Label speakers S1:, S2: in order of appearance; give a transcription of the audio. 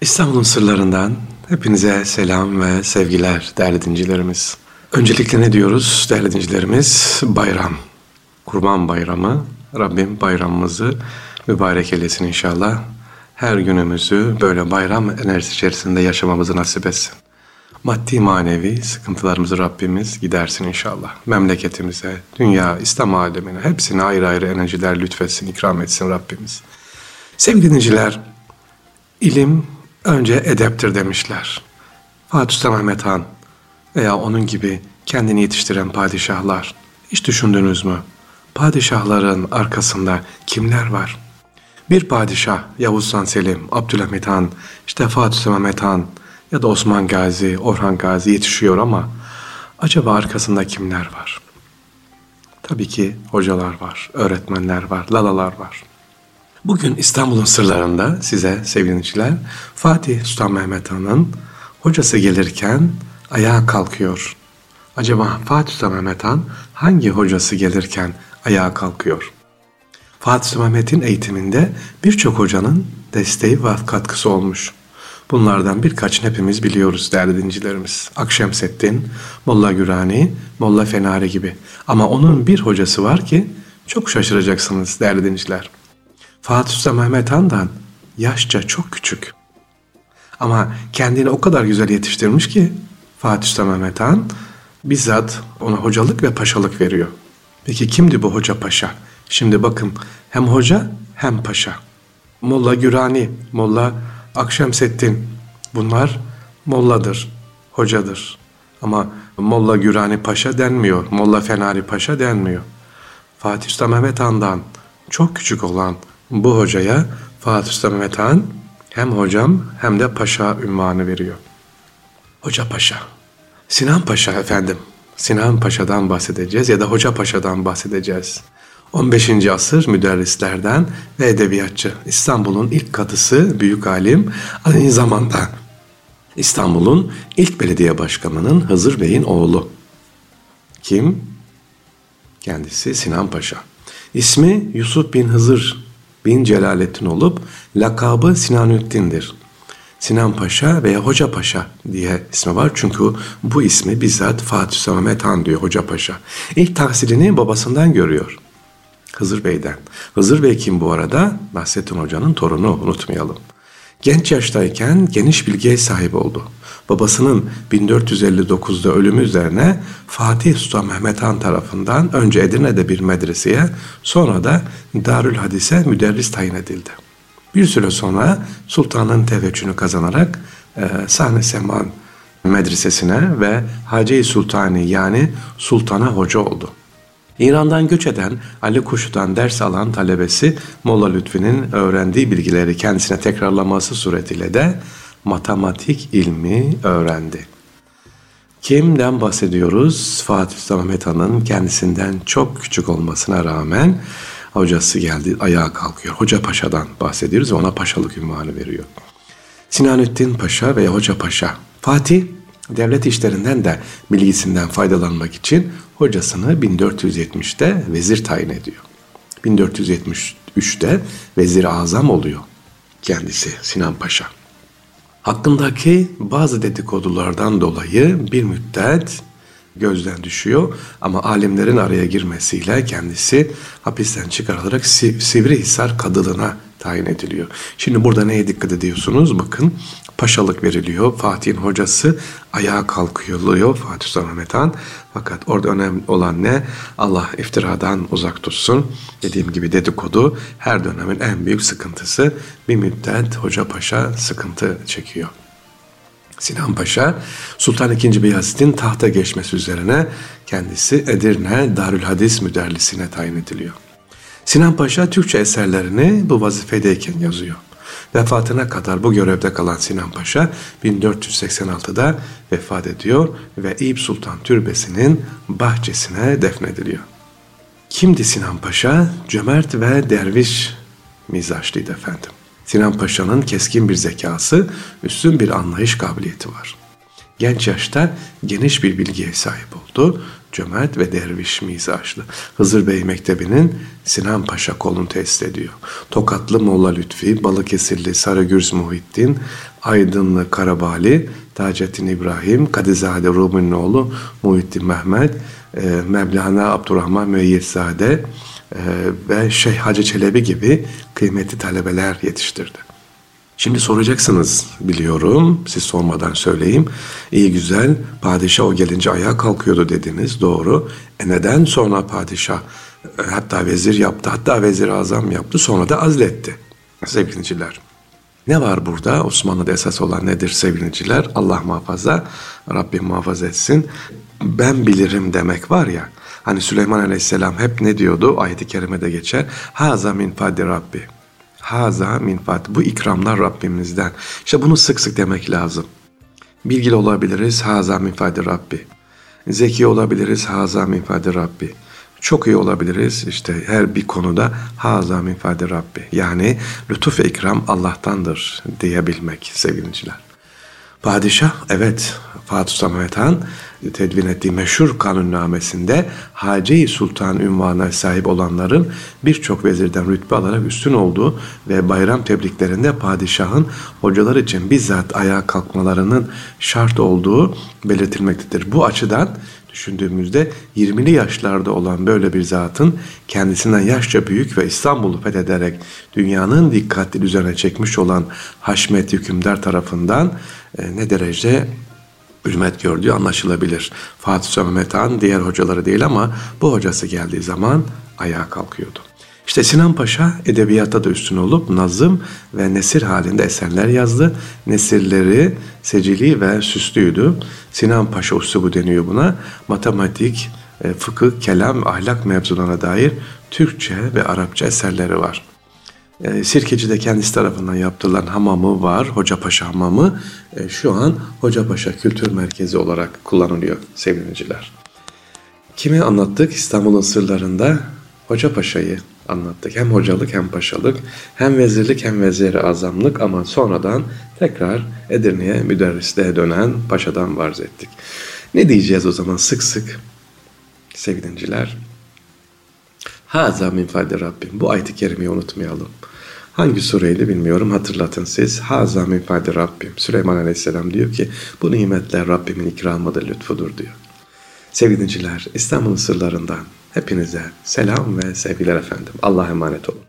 S1: İstanbul'un sırlarından hepinize selam ve sevgiler değerli dincilerimiz. Öncelikle ne diyoruz değerli dincilerimiz? Bayram. Kurban bayramı. Rabbim bayramımızı mübarek eylesin inşallah. Her günümüzü böyle bayram enerjisi içerisinde yaşamamızı nasip etsin. Maddi manevi sıkıntılarımızı Rabbimiz gidersin inşallah. Memleketimize, dünya, İslam alemine hepsine ayrı ayrı enerjiler lütfetsin, ikram etsin Rabbimiz. Sevgili dinciler, ilim önce edeptir demişler. Fatih Sultan Mehmet Han veya onun gibi kendini yetiştiren padişahlar hiç düşündünüz mü? Padişahların arkasında kimler var? Bir padişah Yavuz Sultan Selim, Abdülhamit Han, işte Fatih Sultan Mehmet Han ya da Osman Gazi, Orhan Gazi yetişiyor ama acaba arkasında kimler var? Tabii ki hocalar var, öğretmenler var, lalalar var. Bugün İstanbul'un sırlarında size sevgili Fatih Sultan Mehmet Han'ın hocası gelirken ayağa kalkıyor. Acaba Fatih Sultan Mehmet Han hangi hocası gelirken ayağa kalkıyor? Fatih Sultan Mehmet'in eğitiminde birçok hocanın desteği ve katkısı olmuş. Bunlardan birkaçını hepimiz biliyoruz değerli dincilerimiz. Akşemseddin, Molla Gürani, Molla Fenari gibi. Ama onun bir hocası var ki çok şaşıracaksınız değerli dinciler. Fatih Sultan Mehmet Han'dan yaşça çok küçük. Ama kendini o kadar güzel yetiştirmiş ki Fatih Sultan Mehmet Han bizzat ona hocalık ve paşalık veriyor. Peki kimdi bu hoca paşa? Şimdi bakın hem hoca hem paşa. Molla Gürani, Molla Akşemseddin bunlar molladır, hocadır. Ama Molla Gürani Paşa denmiyor, Molla Fenari Paşa denmiyor. Fatih Sultan Mehmet Han'dan çok küçük olan bu hocaya Fatih Sultan Mehmet Han hem hocam hem de paşa ünvanı veriyor. Hoca Paşa. Sinan Paşa efendim. Sinan Paşa'dan bahsedeceğiz ya da Hoca Paşa'dan bahsedeceğiz. 15. asır müderrislerden ve edebiyatçı. İstanbul'un ilk kadısı, büyük alim, aynı zamanda İstanbul'un ilk belediye başkanının Hızır Bey'in oğlu. Kim? Kendisi Sinan Paşa. İsmi Yusuf bin Hızır bin Celalettin olup lakabı Sinanüddin'dir. Sinan Paşa veya Hoca Paşa diye ismi var. Çünkü bu ismi bizzat Fatih Mehmet Han diyor Hoca Paşa. İlk tahsilini babasından görüyor. Hızır Bey'den. Hızır Bey kim bu arada? Nasrettin Hoca'nın torunu unutmayalım. Genç yaştayken geniş bilgiye sahip oldu. Babasının 1459'da ölümü üzerine Fatih Sultan Mehmet Han tarafından önce Edirne'de bir medreseye sonra da Darül Hadis'e müderris tayin edildi. Bir süre sonra sultanın teveccühünü kazanarak e, Sahne Seman medresesine ve Hacı Sultani yani sultana hoca oldu. İran'dan göç eden Ali Kuşu'dan ders alan talebesi Molla Lütfi'nin öğrendiği bilgileri kendisine tekrarlaması suretiyle de matematik ilmi öğrendi. Kimden bahsediyoruz? Fatih Sultan Mehmet Han'ın kendisinden çok küçük olmasına rağmen hocası geldi ayağa kalkıyor. Hoca Paşa'dan bahsediyoruz ve ona paşalık ünvanı veriyor. Sinanettin Paşa veya Hoca Paşa. Fatih devlet işlerinden de bilgisinden faydalanmak için hocasını 1470'te vezir tayin ediyor. 1473'te vezir azam oluyor kendisi Sinan Paşa. Hakkındaki bazı dedikodulardan dolayı bir müddet gözden düşüyor ama alimlerin araya girmesiyle kendisi hapisten çıkarılarak Sivrihisar kadılığına tayin ediliyor. Şimdi burada neye dikkat ediyorsunuz? Bakın paşalık veriliyor. Fatih'in hocası ayağa kalkıyor Fatih Sultan Mehmet Han. Fakat orada önemli olan ne? Allah iftiradan uzak tutsun. Dediğim gibi dedikodu her dönemin en büyük sıkıntısı. Bir müddet hoca paşa sıkıntı çekiyor. Sinan Paşa Sultan II. Beyazıt'in tahta geçmesi üzerine kendisi Edirne Darül Hadis müderrisine tayin ediliyor. Sinan Paşa Türkçe eserlerini bu vazifedeyken yazıyor. Vefatına kadar bu görevde kalan Sinan Paşa 1486'da vefat ediyor ve Eyüp Sultan Türbesi'nin bahçesine defnediliyor. Kimdi Sinan Paşa? Cömert ve derviş mizaçlıydı efendim. Sinan Paşa'nın keskin bir zekası, üstün bir anlayış kabiliyeti var. Genç yaşta geniş bir bilgiye sahip oldu cömert ve derviş mizaçlı. Hızır Bey Mektebi'nin Sinan Paşa kolunu tesis ediyor. Tokatlı Molla Lütfi, Balıkesirli Sarıgürs Muhittin, Aydınlı Karabali, Taceddin İbrahim, Kadizade Ruminoğlu, Muhittin Mehmet, e, Mevlana Abdurrahman Müeyyidzade e, ve Şeyh Hacı Çelebi gibi kıymetli talebeler yetiştirdi. Şimdi soracaksınız biliyorum. Siz sormadan söyleyeyim. İyi güzel padişah o gelince ayağa kalkıyordu dediniz. Doğru. E neden sonra padişah e, hatta vezir yaptı hatta vezir azam yaptı sonra da azletti sevgiliciler. Ne var burada? Osmanlı'da esas olan nedir sevgiliciler? Allah muhafaza, Rabbim muhafaza etsin. Ben bilirim demek var ya. Hani Süleyman Aleyhisselam hep ne diyordu? Ayet-i kerimede geçer. Haza min fadi Rabbi. Haza min fadi. Bu ikramlar Rabbimizden. İşte bunu sık sık demek lazım. Bilgili olabiliriz. Haza min fadi Rabbi. Zeki olabiliriz. Haza min fadi Rabbi. Çok iyi olabiliriz işte her bir konuda haza min fadi Rabbi. Yani lütuf ve ikram Allah'tandır diyebilmek sevgiliciler. Padişah evet Fatih Samet Han tedvin ettiği meşhur kanunnamesinde Hace-i Sultan ünvanına sahip olanların birçok vezirden rütbe alarak üstün olduğu ve bayram tebriklerinde padişahın hocalar için bizzat ayağa kalkmalarının şart olduğu belirtilmektedir. Bu açıdan düşündüğümüzde 20'li yaşlarda olan böyle bir zatın kendisinden yaşça büyük ve İstanbul'u fethederek dünyanın dikkatli üzerine çekmiş olan Haşmet hükümdar tarafından e, ne derece hürmet gördüğü anlaşılabilir. Fatih Sömmet Han diğer hocaları değil ama bu hocası geldiği zaman ayağa kalkıyordu. İşte Sinan Paşa edebiyatta da üstün olup nazım ve nesir halinde eserler yazdı. Nesirleri secili ve süslüydü. Sinan Paşa usubu deniyor buna. Matematik, e, fıkıh, kelam, ahlak mevzularına dair Türkçe ve Arapça eserleri var. E, Sirkeci'de kendisi tarafından yaptırılan hamamı var. Hocapaşa Hamamı. E, şu an Hocapaşa Kültür Merkezi olarak kullanılıyor sevgiliciler. Kimi anlattık İstanbul'un sırlarında? Hocapaşa'yı anlattık. Hem hocalık hem paşalık, hem vezirlik hem veziri azamlık ama sonradan tekrar Edirne'ye müderrisliğe dönen paşadan varz ettik. Ne diyeceğiz o zaman sık sık sevgilinciler? Haza min fadli Rabbim. Bu ayet-i kerimeyi unutmayalım. Hangi sureydi bilmiyorum hatırlatın siz. Haza min fadli Rabbim. Süleyman Aleyhisselam diyor ki bu nimetler Rabbimin ikramıdır, lütfudur diyor. Sevgili İstanbul'un sırlarından hepinize selam ve sevgiler efendim. Allah'a emanet olun.